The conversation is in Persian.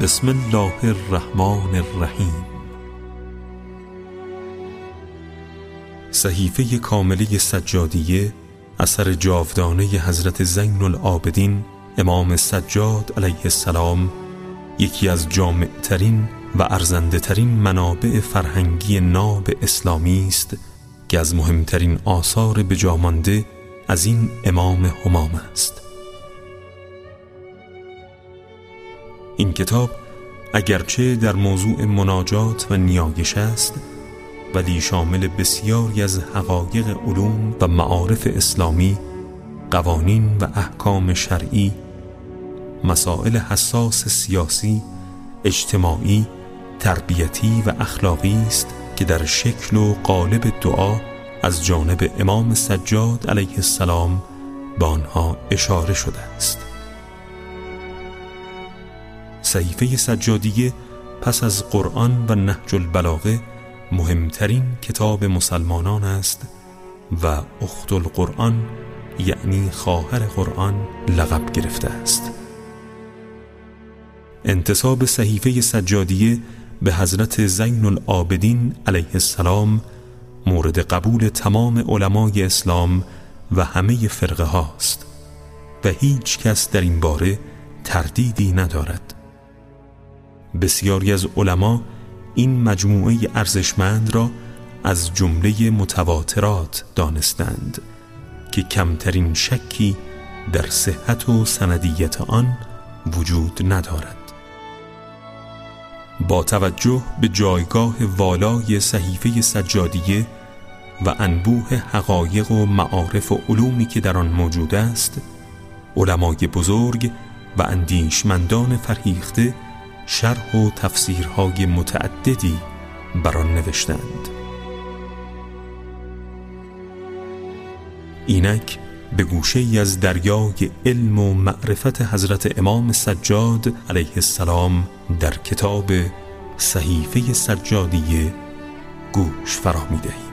بسم الله الرحمن الرحیم. صحیفه کامله سجادیه اثر جاودانه حضرت زین العابدین امام سجاد علیه السلام یکی از جامعترین و ارزنده ترین منابع فرهنگی ناب اسلامی است که از مهمترین آثار بجامانده از این امام همام است. این کتاب اگرچه در موضوع مناجات و نیایش است ولی شامل بسیاری از حقایق علوم و معارف اسلامی قوانین و احکام شرعی مسائل حساس سیاسی اجتماعی تربیتی و اخلاقی است که در شکل و قالب دعا از جانب امام سجاد علیه السلام به آنها اشاره شده است. صحیفه سجادیه پس از قرآن و نهج البلاغه مهمترین کتاب مسلمانان است و اخت القرآن یعنی خواهر قرآن لقب گرفته است. انتصاب صحیفه سجادیه به حضرت زین العابدین علیه السلام مورد قبول تمام علمای اسلام و همه فرقه هاست و هیچ کس در این باره تردیدی ندارد. بسیاری از علما این مجموعه ارزشمند را از جمله متواترات دانستند که کمترین شکی در صحت و سندیت آن وجود ندارد. با توجه به جایگاه والای صحیفه سجادیه و انبوه حقایق و معارف و علومی که در آن موجود است علمای بزرگ و اندیشمندان فرهیخته شرح و تفسیرهای متعددی بر آن نوشتند. اینک به گوشه ای از دریای علم و معرفت حضرت امام سجاد علیه السلام در کتاب صحیفه سجادیه گوش فرا می